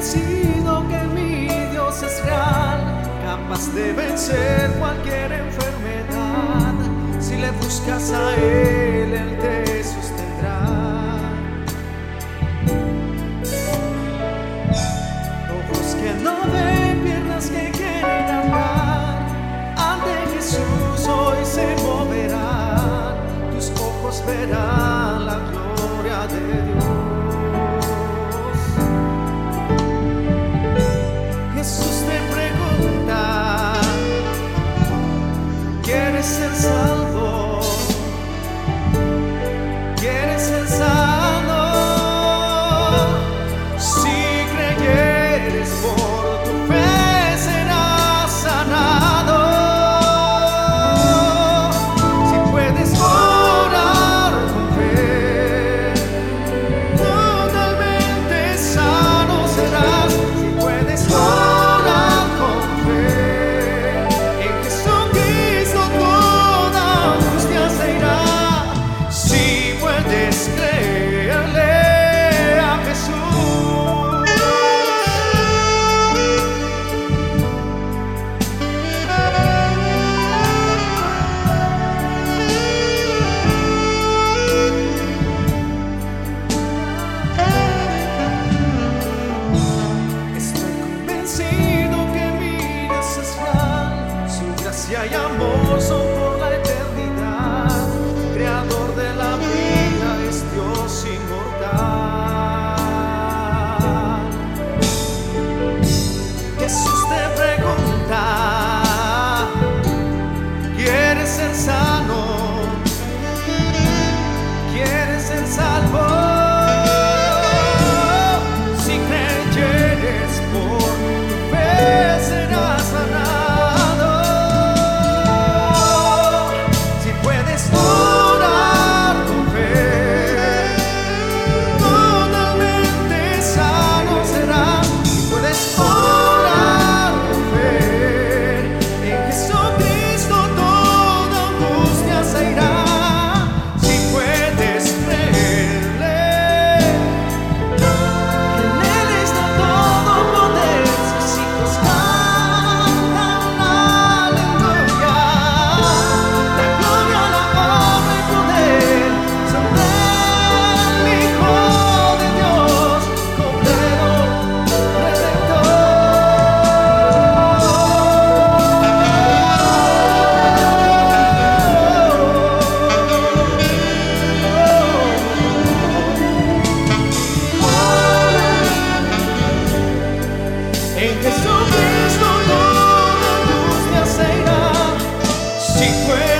convencido que mi Dios es real, capaz de vencer cualquier enfermedad. Si le buscas a Él, Él te sostendrá. Ojos que no ven, piernas que quieren andar, ante Jesús hoy se moverán, tus ojos verán la gloria de Dios. En Jesucristo no nos te aceira. Si fuera